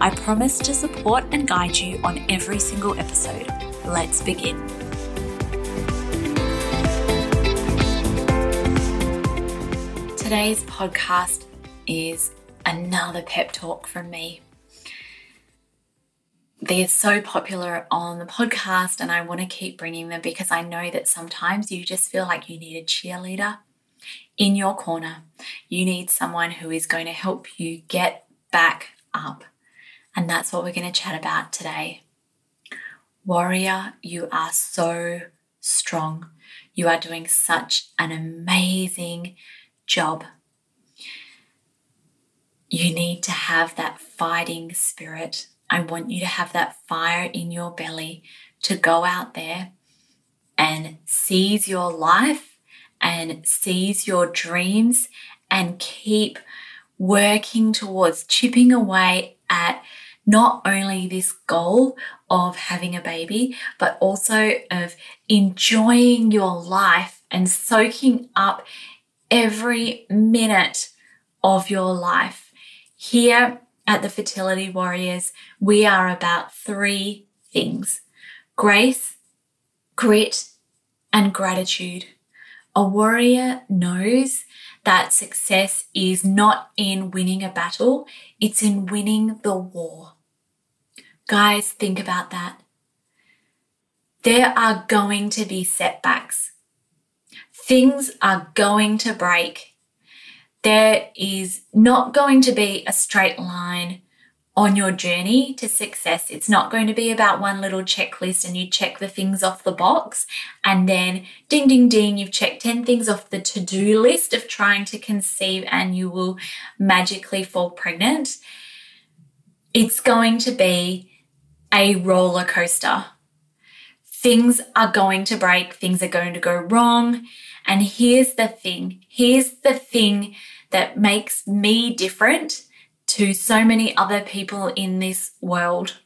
I promise to support and guide you on every single episode. Let's begin. Today's podcast is another pep talk from me. They're so popular on the podcast, and I want to keep bringing them because I know that sometimes you just feel like you need a cheerleader in your corner. You need someone who is going to help you get back up. And that's what we're going to chat about today. Warrior, you are so strong. You are doing such an amazing job. You need to have that fighting spirit. I want you to have that fire in your belly to go out there and seize your life and seize your dreams and keep working towards chipping away at not only this goal of having a baby, but also of enjoying your life and soaking up every minute of your life. Here at the Fertility Warriors, we are about three things grace, grit, and gratitude. A warrior knows that success is not in winning a battle, it's in winning the war. Guys, think about that. There are going to be setbacks. Things are going to break. There is not going to be a straight line on your journey to success. It's not going to be about one little checklist and you check the things off the box and then ding, ding, ding, you've checked 10 things off the to do list of trying to conceive and you will magically fall pregnant. It's going to be a roller coaster. Things are going to break, things are going to go wrong. And here's the thing here's the thing that makes me different to so many other people in this world.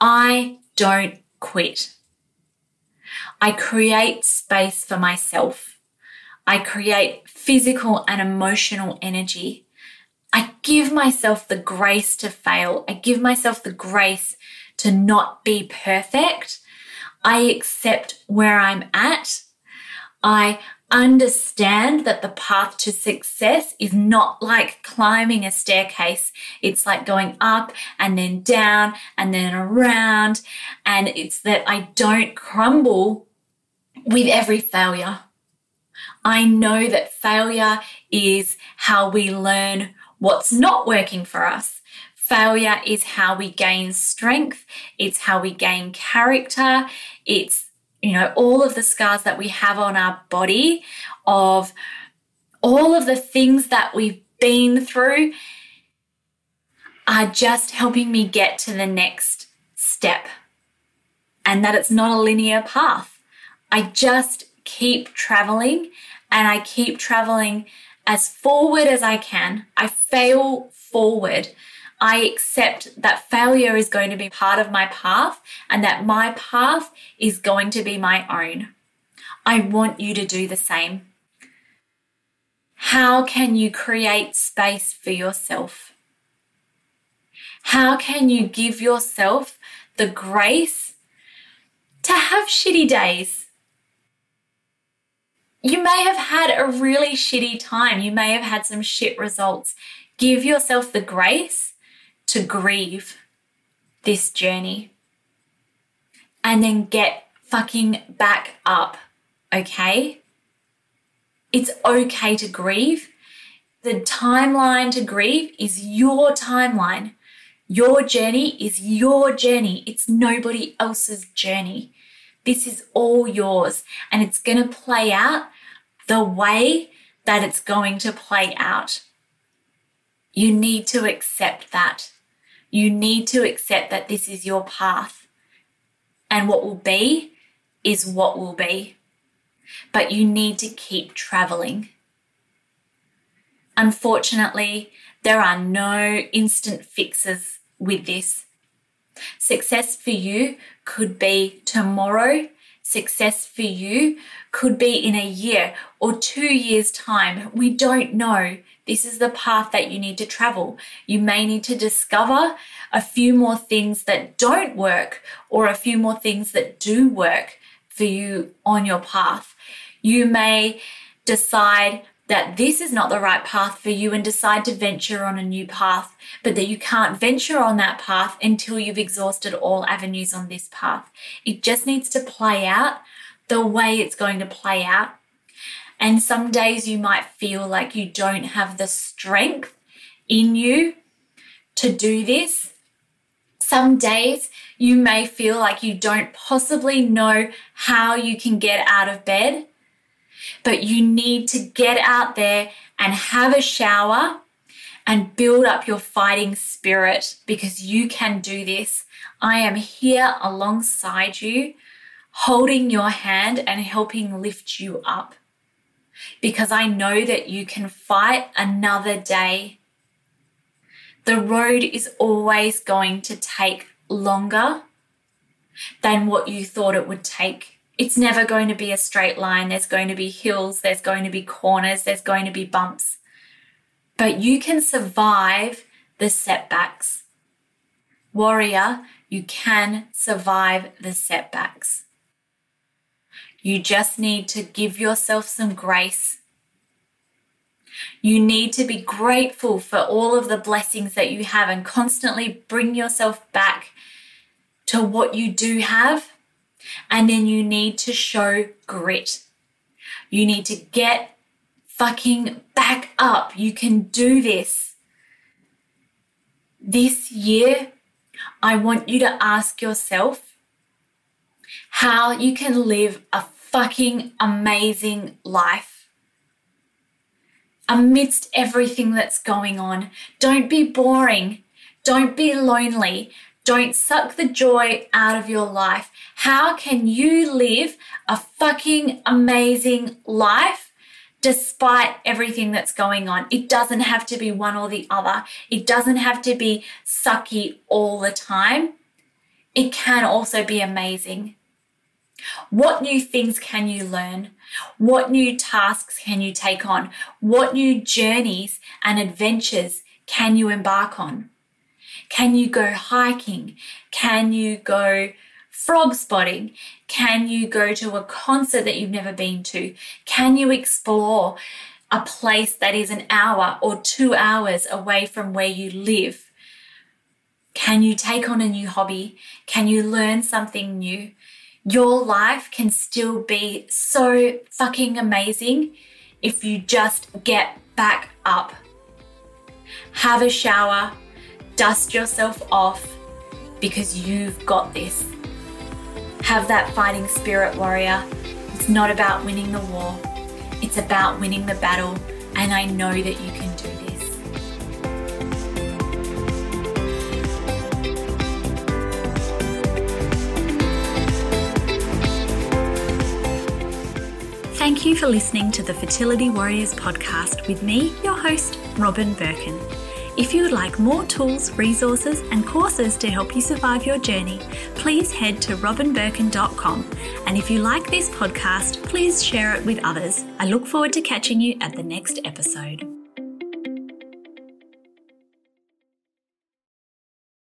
I don't quit. I create space for myself. I create physical and emotional energy. I give myself the grace to fail. I give myself the grace to not be perfect. I accept where I'm at. I understand that the path to success is not like climbing a staircase. It's like going up and then down and then around. And it's that I don't crumble with every failure. I know that failure is how we learn what's not working for us. Failure is how we gain strength. It's how we gain character. It's you know, all of the scars that we have on our body, of all of the things that we've been through, are just helping me get to the next step. And that it's not a linear path. I just keep traveling and I keep traveling as forward as I can. I fail forward. I accept that failure is going to be part of my path and that my path is going to be my own. I want you to do the same. How can you create space for yourself? How can you give yourself the grace to have shitty days? You may have had a really shitty time. You may have had some shit results. Give yourself the grace to grieve this journey and then get fucking back up, okay? It's okay to grieve. The timeline to grieve is your timeline. Your journey is your journey. It's nobody else's journey. This is all yours and it's going to play out the way that it's going to play out. You need to accept that. You need to accept that this is your path. And what will be is what will be. But you need to keep traveling. Unfortunately, there are no instant fixes with this. Success for you could be tomorrow. Success for you could be in a year or two years' time. We don't know. This is the path that you need to travel. You may need to discover a few more things that don't work or a few more things that do work for you on your path. You may decide that this is not the right path for you and decide to venture on a new path, but that you can't venture on that path until you've exhausted all avenues on this path. It just needs to play out the way it's going to play out. And some days you might feel like you don't have the strength in you to do this. Some days you may feel like you don't possibly know how you can get out of bed but you need to get out there and have a shower and build up your fighting spirit because you can do this. I am here alongside you, holding your hand and helping lift you up because I know that you can fight another day. The road is always going to take longer than what you thought it would take it's never going to be a straight line. There's going to be hills, there's going to be corners, there's going to be bumps. But you can survive the setbacks. Warrior, you can survive the setbacks. You just need to give yourself some grace. You need to be grateful for all of the blessings that you have and constantly bring yourself back to what you do have and then you need to show grit. You need to get fucking back up. You can do this. This year, I want you to ask yourself how you can live a fucking amazing life amidst everything that's going on. Don't be boring. Don't be lonely. Don't suck the joy out of your life. How can you live a fucking amazing life despite everything that's going on? It doesn't have to be one or the other. It doesn't have to be sucky all the time. It can also be amazing. What new things can you learn? What new tasks can you take on? What new journeys and adventures can you embark on? Can you go hiking? Can you go frog spotting? Can you go to a concert that you've never been to? Can you explore a place that is an hour or two hours away from where you live? Can you take on a new hobby? Can you learn something new? Your life can still be so fucking amazing if you just get back up. Have a shower, Dust yourself off because you've got this. Have that fighting spirit, warrior. It's not about winning the war, it's about winning the battle, and I know that you can do this. Thank you for listening to the Fertility Warriors podcast with me, your host, Robyn Birkin. If you would like more tools, resources, and courses to help you survive your journey, please head to robynbirkin.com. And if you like this podcast, please share it with others. I look forward to catching you at the next episode.